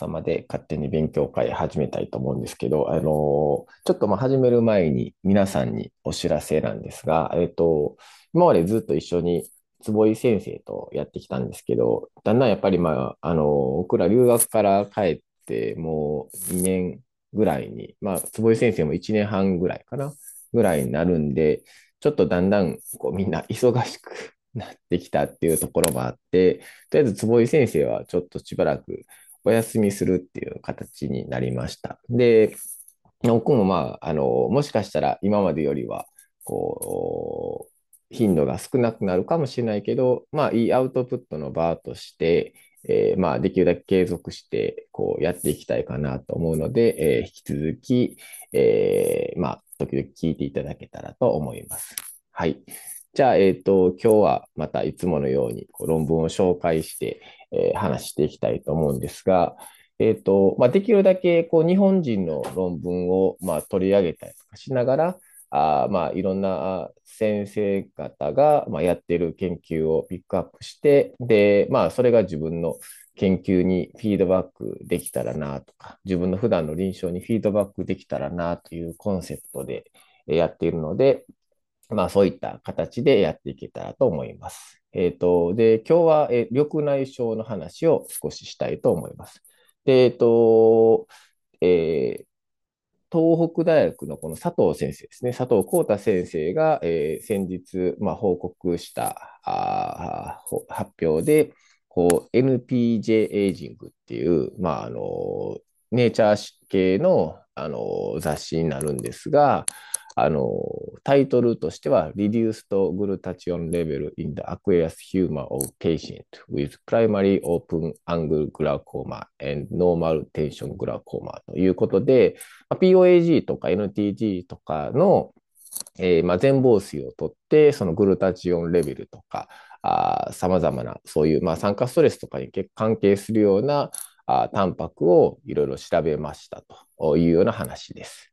朝まで勝手に勉強会始めたいと思うんですけど、あの、ちょっとまあ始める前に皆さんにお知らせなんですが、えっと、今までずっと一緒に坪井先生とやってきたんですけど、だんだんやっぱりまあ、あの、僕ら留学から帰ってもう2年ぐらいに、まあ、坪井先生も1年半ぐらいかな、ぐらいになるんで、ちょっとだんだんこうみんな忙しくなってきたっていうところもあって、とりあえず坪井先生はちょっとしばらくお休みするっていう形になりました。で、僕もまあ、あの、もしかしたら今までよりは、こう、頻度が少なくなるかもしれないけど、まあ、いいアウトプットの場として、えー、まあ、できるだけ継続して、こう、やっていきたいかなと思うので、えー、引き続き、えー、まあ、時々聞いていただけたらと思います。はい。じゃあ、えっ、と、今日はまたいつものようにこう論文を紹介して、えー、話していきたいと思うんですが、えっ、と、まあ、できるだけこう日本人の論文をまあ取り上げたりとかしながら、あまあ、いろんな先生方がまあやっている研究をピックアップして、で、まあ、それが自分の研究にフィードバックできたらなとか、自分の普段の臨床にフィードバックできたらなというコンセプトでやっているので、まあそういった形でやっていけたらと思います。えっ、ー、と、で、今日は、え緑内障の話を少ししたいと思います。で、えっ、ー、と、えー、東北大学のこの佐藤先生ですね、佐藤幸太先生が、えー、先日、まあ、報告したあ発表で、こう NPJ エイジングっていう、まあ、あのネイチャー系のあの雑誌になるんですが、あの、タイトルとしては、Reduced Glutathione Level in the Aqueous Humor of Patient with Primary Open Angle Glaucoma and Normal Tension Glaucoma ということで、POAG とか NTG とかの、えー、まあ、全房水をとって、そのグルタチオンレベルとか、さまざまな、そういう、まあ、酸化ストレスとかに関係するようなあタンパクをいろいろ調べましたというような話です。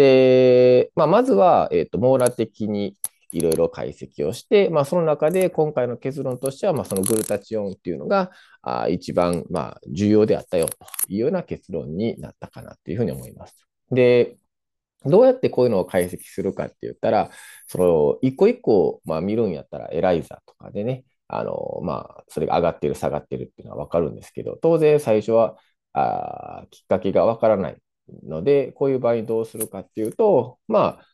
で、まあ、まずは、えっ、ー、と、網羅的にいろいろ解析をして、まあ、その中で今回の結論としては、まあ、そのグルタチオンっていうのがあ一番、まあ、重要であったよというような結論になったかなというふうに思います。で、どうやってこういうのを解析するかって言ったら、その、一個一個、まあ、見るんやったら、エライザとかでね、あの、まあ、それが上がってる、下がってるっていうのはわかるんですけど、当然最初は、あきっかけがわからないので、こういう場合にどうするかっていうと、まあ、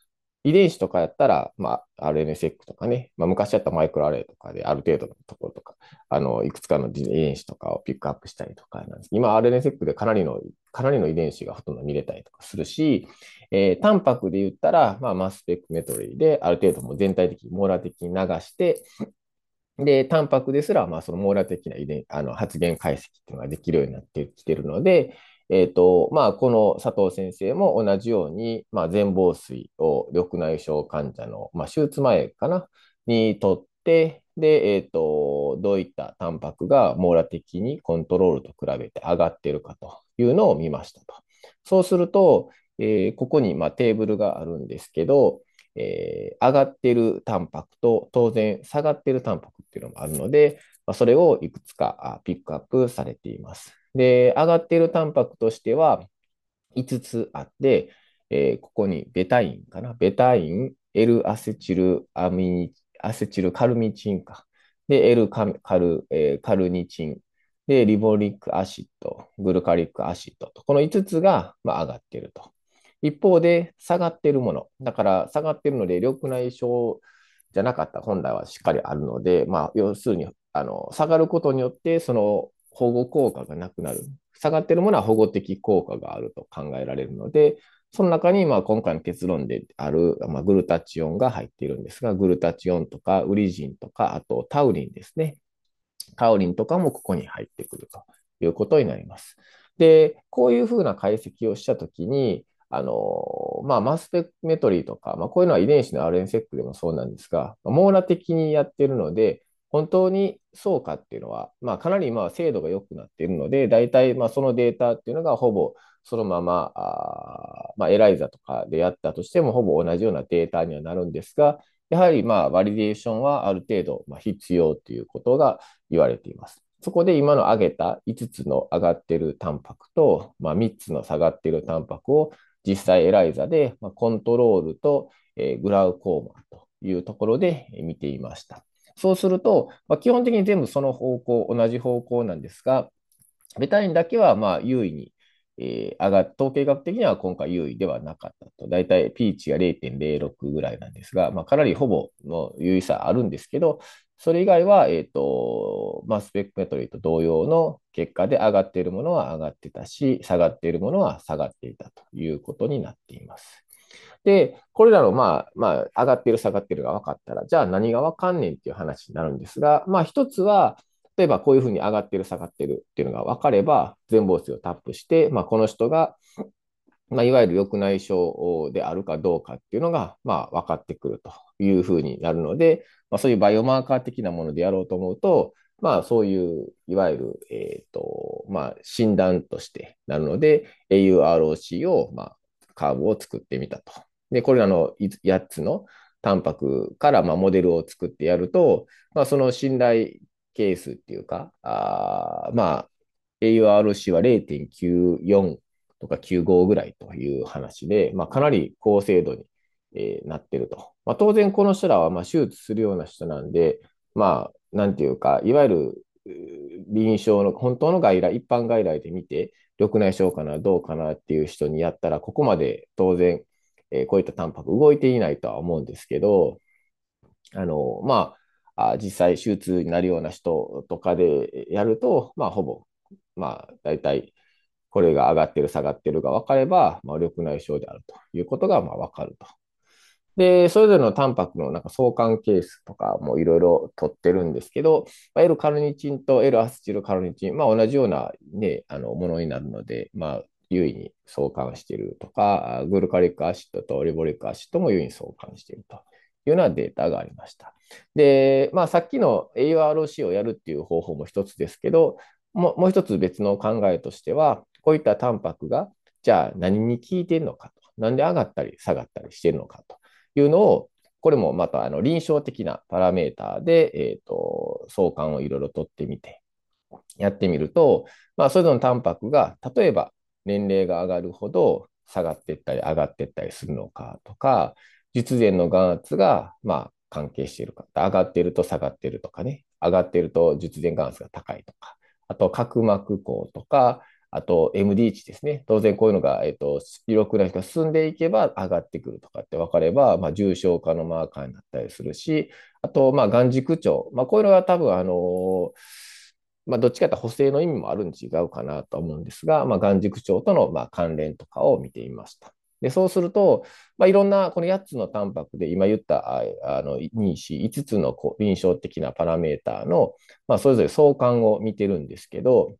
遺伝子とかやったら、まあ、RNSEC とかね、まあ、昔やったマイクロアレイとかである程度のところとか、あの、いくつかの遺伝子とかをピックアップしたりとかなんです。今、RNSEC でかなりの、かなりの遺伝子がほとんど見れたりとかするし、えー、タンパクで言ったら、まあ、マスペクメトリーである程度も全体的に網羅的に流して、で、タンパクですら、まあ、その網羅的な遺伝、あの、発現解析っていうのができるようになってきてるので、え、ー、と、まあ、この佐藤先生も同じように、まあ、全房水を緑内障患者の、まあ、手術前かな、にとって、で、え、ー、と、どういったタンパクが網羅的にコントロールと比べて上がっているかというのを見ましたと。そうすると、えー、ここに、まあ、テーブルがあるんですけど、えー、上がっているタンパクと当然下がっているタンパクっていうのもあるので、まあ、それをいくつかピックアップされています。で、上がっているタンパクとしては5つあって、えー、ここにベタインかな。ベタイン、L アセチルアミニ、アセチルカルミチンか。で、L カル、えー、カルニチン。で、 ribonic acid、 glucaric acid と、この5つが、まあ、上がっていると。一方で、下がっているもの。だから、下がっているので、緑内障じゃなかった本来はしっかりあるので、まあ、要するに、あの、下がることによって、その保護効果がなくなる。下がってるものは保護的効果があると考えられるので、その中にまあ今回の結論である、まあ、グルタチオンが入っているんですが、グルタチオンとかウリジンとか、あとタウリンですね。タウリンとかもここに入ってくるということになります。で、こういうふうな解析をしたときに、あの、まあ、マスペクメトリーとか、まあ、こういうのは遺伝子の RNSEC でもそうなんですが、網羅的にやっているので、本当にそうかっていうのは、まあ、かなりまあ精度が良くなっているので、大体まあそのデータっていうのがほぼそのまま、あまあ、エライザとかでやったとしても、ほぼ同じようなデータにはなるんですが、やはりまあバリデーションはある程度まあ必要ということが言われています。そこで今の上げた5つの上がってるタンパクと、まあ、3つの下がってるタンパクを実際エライザで、ま、コントロールと、え、グラウコーマというところで見ていました。そうすると、まあ、基本的に全部その方向、同じ方向なんですが、ベタインだけはまあ優位に、えー、上がっ統計学的には今回優位ではなかったと。だいたいピーチが0.06ぐらいなんですが、まあ、かなりほぼの優位さあるんですけど、それ以外は、え、ー、と、まあ、スペックメトリーと同様の結果で上がっているものは上がってたし、下がっているものは下がっていたということになっています。で、これらの、まあ、まあ、上がってる、下がってるが分かったら、じゃあ何が分かんねんっていう話になるんですが、まあ、一つは、例えばこういうふうに上がってる、下がってるっていうのが分かれば、全貌数をタップして、まあ、この人が、まあ、いわゆる緑内障であるかどうかっていうのが、まあ、分かってくるというふうになるので、まあ、そういうバイオマーカー的なものでやろうと思うと、まあ、そういう、いわゆる、えっ、ー、と、まあ、診断としてなるので、AUROC を、まあ、カーブを作ってみたと。で、これらの8つのタンパクから、まあ、モデルを作ってやると、まあ、その信頼係数っていうか、あまあ、AURC は0.94とか95ぐらいという話で、まあ、かなり高精度に、えー、なってると。まあ、当然、この人らはまあ手術するような人なんで、まあ、なんていうか、いわゆる臨床の本当の外来、一般外来で見て、緑内障かな、どうかなっていう人にやったら、ここまで当然、えー、こういったタンパク動いていないとは思うんですけど、あの、まあ、あ実際手術になるような人とかでやると、まあ、ほぼ、まあ、大体、これが上がってる、下がってるが分かれば、まあ、緑内障であるということが、まあ、分かると。で、それぞれのタンパクのなんか相関係数とかもいろいろ取ってるんですけど、まあ、L カルニチンと L アスチルカルニチン、まあ、同じような、ね、あのものになるので、まあ、優位に相関しているとか、グルカリックアシッドとリボリックアシッドも優位に相関しているというようなデータがありました。で、まあ、さっきの AUROC をやるっていう方法も一つですけど、もう一つ別の考えとしては、こういったタンパクが、じゃあ何に効いているのかと、なんで上がったり下がったりしているのかというのを、これもまたあの臨床的なパラメーターで、えーと、相関をいろいろ取ってみて、やってみると、まあ、それぞれのタンパクが、例えば年齢が上がるほど下がっていったり上がっていったりするのかとか、術前の眼圧が、まあ、関係しているか。上がっていると下がっているとかね。上がっていると術前眼圧が高いとか。あと、角膜孔とか、あと MD 値ですね。当然こういうのが、えっ、ー、と、広くないが進んでいけば上がってくるとかって分かれば、まあ、重症化のマーカーになったりするし、あと、まあ、眼軸長。まあ、こういうのは多分、あのー、まあ、どっちかというと補正の意味もあるに違うかなと思うんですが、まあ、眼軸長とのまあ関連とかを見てみました。で、そうすると、まあ、いろんなこの8つのタンパクで今言ったあの2、4、5つの臨床的なパラメーターの、まあ、それぞれ相関を見てるんですけど、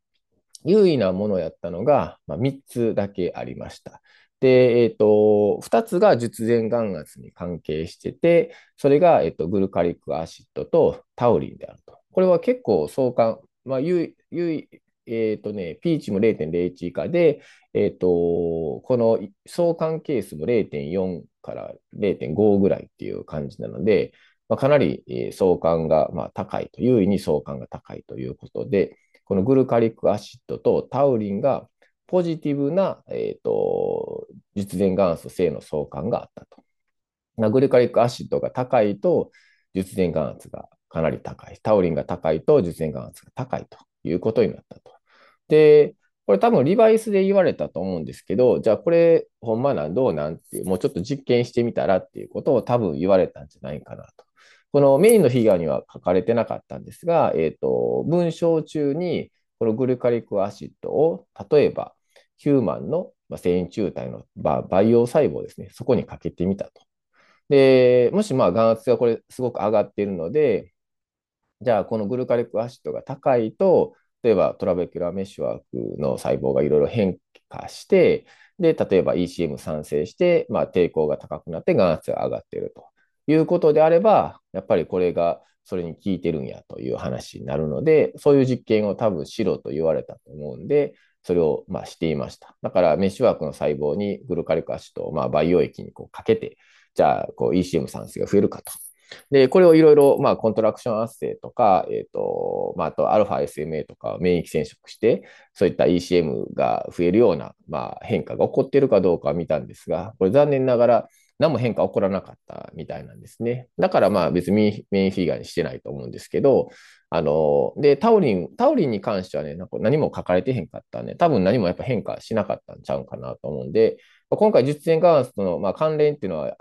優位なものやったのが、まあ、3つだけありました。で、え、ー、と、2つが術前眼圧に関係してて、それが、えっ、ー、と、グルカリックアシッドとタウリンであると。これは結構相関、まあ、優位、えっ、ー、とね、ピーチも0.01以下で、えっ、と、この相関係数も0.4から0.5ぐらいっていう感じなので、まあ、かなり相関がまあ高いと、優位に相関が高いということで、このグルカリックアシッドとタウリンがポジティブな、えーと、術前眼圧性の相関があったと。グルカリックアシッドが高いと術前眼圧がかなり高い。タウリンが高いと術前眼圧が高いということになったと。で、これ多分リバイスで言われたと思うんですけど、じゃあこれほんまなんどうなんっていう、もうちょっと実験してみたらっていうことを多分言われたんじゃないかなと。このメインのフィギュアには書かれてなかったんですが、えっ、ー、と、文章中にこのグルカリックアシッドを、例えばヒューマンの繊維中体の培養細胞ですね、そこにかけてみたと。で、もしまあ眼圧がこれすごく上がっているので、じゃあこのグルカリックアシッドが高いと、例えばトラベキュラーメッシュワークの細胞がいろいろ変化して、で、例えば ECM 産生して、まあ、抵抗が高くなって眼圧が上がっていると。いうことであれば、やっぱりこれがそれに効いてるんやという話になるので、そういう実験を多分しろと言われたと思うんで、それをまあしていました。だからメッシュワークの細胞にグルカリックアシドをまあ培養液にこうかけて、じゃあこう ECM 産生が増えるかとで、これをいろいろ、まあ、コントラクション圧生とか、えっ、ー、と、まあ、あと、アルファ SMA とか免疫染色して、そういった ECM が増えるような、まあ、変化が起こっているかどうかを見たんですが、これ残念ながら、何も変化起こらなかったみたいなんですね。だからまあ別に免疫フィギュアにしてないと思うんですけど、あの、で、タウリン、タウリンに関してはね、なんか何も書かれてへんかったんで、多分何もやっぱ変化しなかったんちゃうかなと思うんで、今回実践関数とのまあ関連っていうのは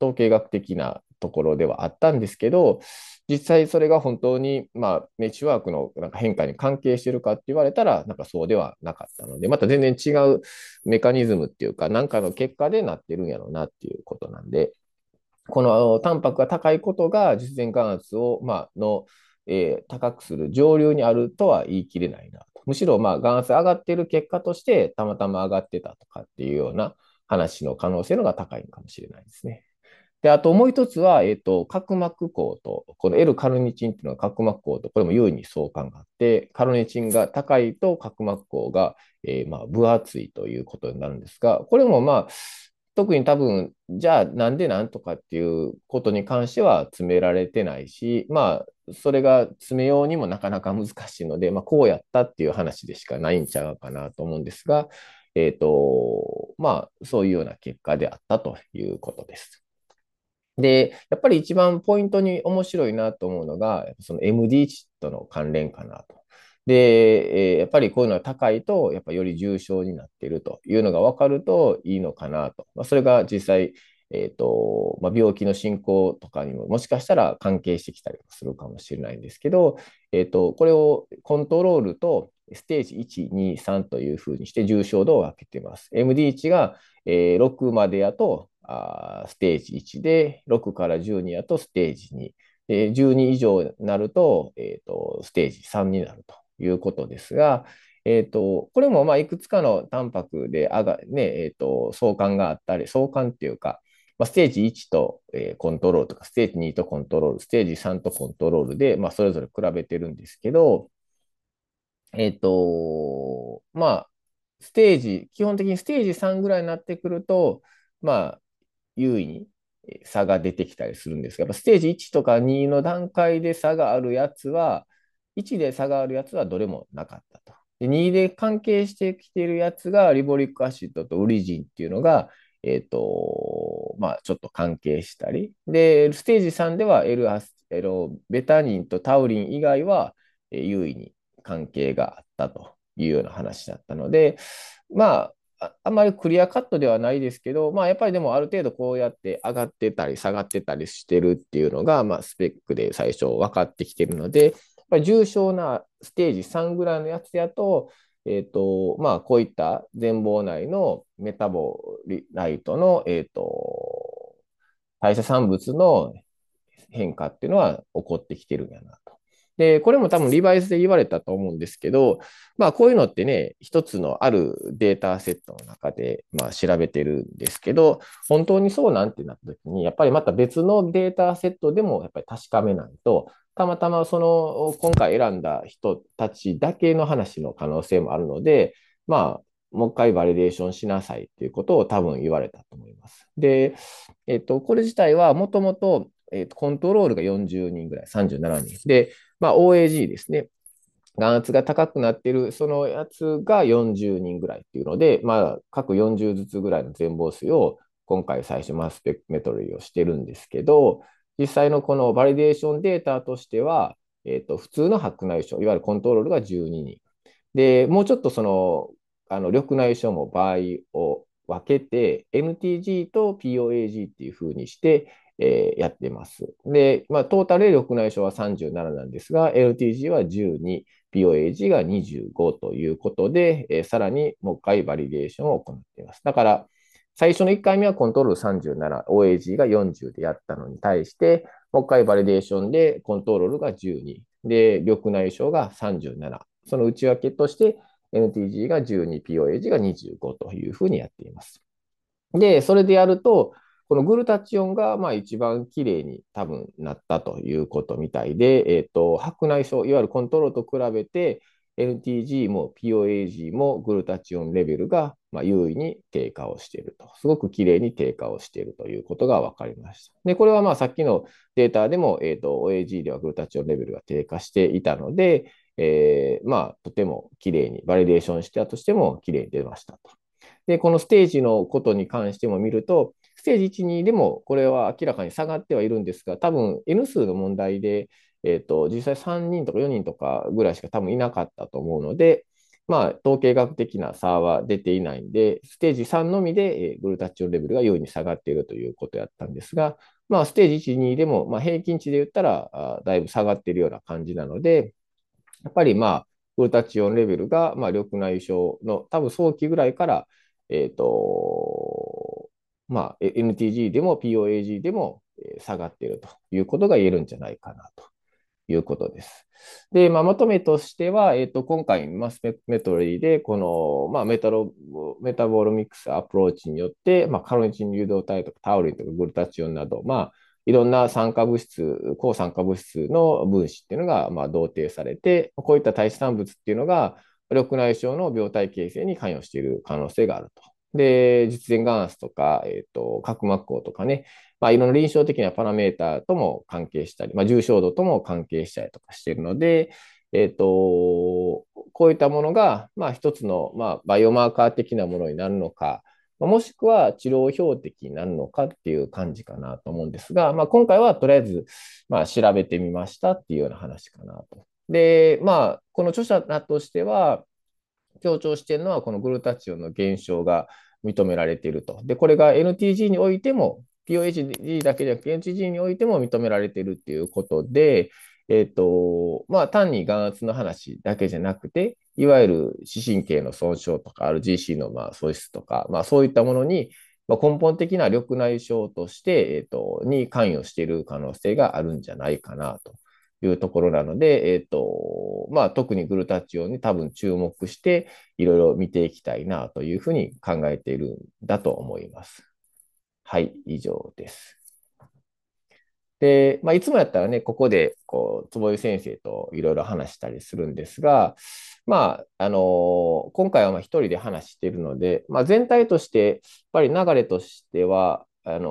統計学的なところではあったんですけど、実際それが本当に、まあ、メッシュワークのなんか変化に関係してるかって言われたら、なんかそうではなかったので、また全然違うメカニズムっていうか、なんかの結果でなってるんやろうなっていうことなんで、このタンパクが高いことが実践眼圧を、まあ、の、えー、高くする上流にあるとは言い切れないなと。むしろ、まあ、眼圧上がってる結果として、たまたま上がってたとかっていうような話の可能性のが高いのかもしれないですね。で、あともう一つは、えっ、ー、と、角膜孔と、この L カルニチンっていうのは角膜孔と、これも優位に相関があって、カルニチンが高いと角膜孔が、えー、まあ、分厚いということになるんですが、これもまあ、特に多分、じゃあなんでなんとかっていうことに関しては詰められてないし、まあ、それが詰めようにもなかなか難しいので、まあ、こうやったっていう話でしかないんちゃうかなと思うんですが、えっ、ー、と、まあ、そういうような結果であったということです。で、やっぱり一番ポイントに面白いなと思うのが、その MD 値との関連かなと。で、やっぱりこういうのが高いと、やっぱより重症になっているというのが分かるといいのかなと。まあ、それが実際、え、ー、と、まあ、病気の進行とかにももしかしたら関係してきたりするかもしれないんですけど、えっ、ー、と、これをコントロールとステージ1、2、3というふうにして重症度を分けています。MD 値が、えー、6までやと、あステージ1で、6から12やとステージ2。で12以上になると、えーと、ステージ3になるということですが、えーと、これもまあいくつかのタンパクであが、ねえーと、相関があったり、相関っていうか、まあ、ステージ1と、えー、コントロールとか、ステージ2とコントロール、ステージ3とコントロールで、まあ、それぞれ比べてるんですけど、えっ、と、まあ、ステージ、基本的にステージ3ぐらいになってくると、まあ、優位に差が出てきたりするんですが、やっぱステージ1とか2の段階で差があるやつは、1で差があるやつはどれもなかったと。で2で関係してきているやつが、リボリックアシッドとウリジンっていうのが、えっ、ー、と、まあ、ちょっと関係したり。で、ステージ3では L、L ベタニンとタウリン以外は、え有意に関係があったというような話だったので、まあ、あんまり clear cut ではないですけど、まあ、やっぱりでもある程度こうやって上がってたり下がってたりしてるっていうのが、まあ、スペックで最初分かってきてるので、ぱり重症なステージ3ぐらいのやつやと、え、ー、と、まあ、こういった前房内の metabolite の、えっ、ー、と、代謝産物の変化っていうのは起こってきてるんやなと。で、これも多分リバイスで言われたと思うんですけど、まあこういうのってね、一つのあるデータセットの中でまあ調べてるんですけど、本当にそうなんてなった時に、やっぱりまた別のデータセットでもやっぱり確かめないと、たまたまその今回選んだ人たちだけの話の可能性もあるので、まあ、もう一回バリデーションしなさいっていうことを多分言われたと思います。で、えっと、これ自体はもともと、コントロールが40人ぐらい、37人。で、まあ、OAG ですね。眼圧が高くなっている、そのやつが40人ぐらいっていうので、まあ、各40ずつぐらいの全貌数を今回最初マスペクメトリーをしてるんですけど、実際のこのバリデーションデータとしては、え、ー、と、普通の白内障、いわゆるコントロールが12人。で、もうちょっとその、あの、緑内障も場合を分けて、NTG と POAG っていうふうにして、えー、やってます。で、まあ、トータルで緑内障は37なんですが、LTG は12、POAG が25ということで、えー、さらにもう一回バリデーションを行っています。だから、最初の1回目はコントロール37、OAG が40でやったのに対して、もう一回バリデーションでコントロールが12、で、緑内障が37。その内訳として NTG が12、POAG が25というふうにやっています。で、それでやると、このグルタチオンがまあ一番きれいに多分なったということみたいで、え、ー、と、白内障、いわゆるコントロールと比べて、NTG も POAG もグルタチオンレベルがまあ優位に低下をしていると。すごくきれいに低下をしているということが分かりました。で、これはまあさっきのデータでも、えーと、OAG ではグルタチオンレベルが低下していたので、えー、まあとてもきれいに、バリデーションしたとしてもきれいに出ましたと。で、このステージのことに関しても見ると、ステージ1、2でもこれは明らかに下がってはいるんですが、多分 N 数の問題で、えっ、ー、と、実際3人とか4人とかぐらいしか多分いなかったと思うので、まあ、統計学的な差は出ていないんで、ステージ3のみで、えー、グルタチオンレベルが優位に下がっているということやったんですが、まあ、ステージ1、2でも、まあ、平均値で言ったらあ、だいぶ下がっているような感じなので、やっぱりまあ、グルタチオンレベルが、まあ、緑内障の多分早期ぐらいから、えっ、ー、と、まあ、NTG でも POAG でも下がっているということが言えるんじゃないかなということです。で、まあ、まとめとしては、え、ー、と、今回、マスメトリーで、この、まあ、メタロ、メタボロミックスアプローチによって、まあ、カルニチン誘導体とかタウリンとかグルタチオンなど、まあ、いろんな酸化物質、抗酸化物質の分子っていうのが、まあ、同定されて、こういった代謝産物っていうのが、緑内障の病態形成に関与している可能性があると。で、実前眼圧とか、えっ、ー、と、角膜孔とかね、まあ、いろんな臨床的なパラメーターとも関係したり、まあ、重症度とも関係したりとかしているので、えっ、ー、と、こういったものが、まあ、一つの、まあ、バイオマーカー的なものになるのか、もしくは治療標的になるのかっていう感じかなと思うんですが、まあ、今回はとりあえず、まあ、調べてみましたっていうような話かなと。で、まあ、この著者としては、強調しているのは、このグルタチオンの減少が認められていると。で、これが NTG においても、POHD だけじゃなくて NTG においても認められているっていうことで、えっ、ー、と、まあ、単に眼圧の話だけじゃなくて、いわゆる視神経の損傷とか、RGC のまあ喪失とか、まあ、そういったものに、まあ、根本的な緑内障として、えっ、ー、と、に関与している可能性があるんじゃないかなというところなので、えっ、ー、と、まあ、特にグルタチオンに多分注目して、いろいろ見ていきたいなというふうに考えているんだと思います。はい、以上です。で、まあ、いつもやったらね、ここで、こう、坪井先生といろいろ話したりするんですが、まあ、あのー、今回はまあ一人で話しているので、まあ、全体として、やっぱり流れとしては、あのー、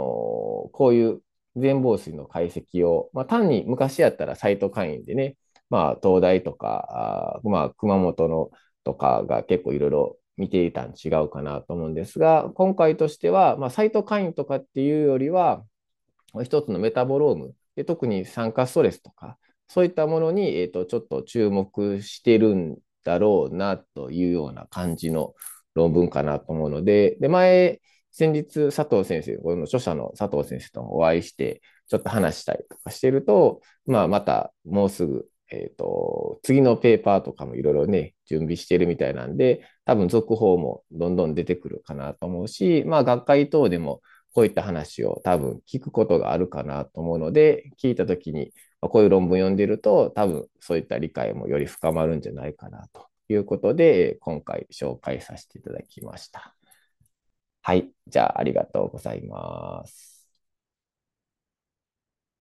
こういう全房水の解析を、まあ、単に昔やったらサイト会員でね、まあ、東大とか、あまあ、熊本のとかが結構いろいろ見ていたん違うかなと思うんですが、今回としては、まあ、サイト会員とかっていうよりは、一つのメタボロームで、特に酸化ストレスとか、そういったものに、えーと、ちょっと注目してるんだろうなというような感じの論文かなと思うので、で前、先日、佐藤先生、この著者の佐藤先生とお会いして、ちょっと話したりとかしてると、まあ、またもうすぐ、えっ、ー、と、次のペーパーとかもいろいろね、準備してるみたいなんで、多分続報もどんどん出てくるかなと思うし、まあ、学会等でも、こういった話を多分聞くことがあるかなと思うので、聞いたときに、こういう論文読んでると、多分そういった理解もより深まるんじゃないかなということで、今回紹介させていただきました。はい。じゃあ、ありがとうございます。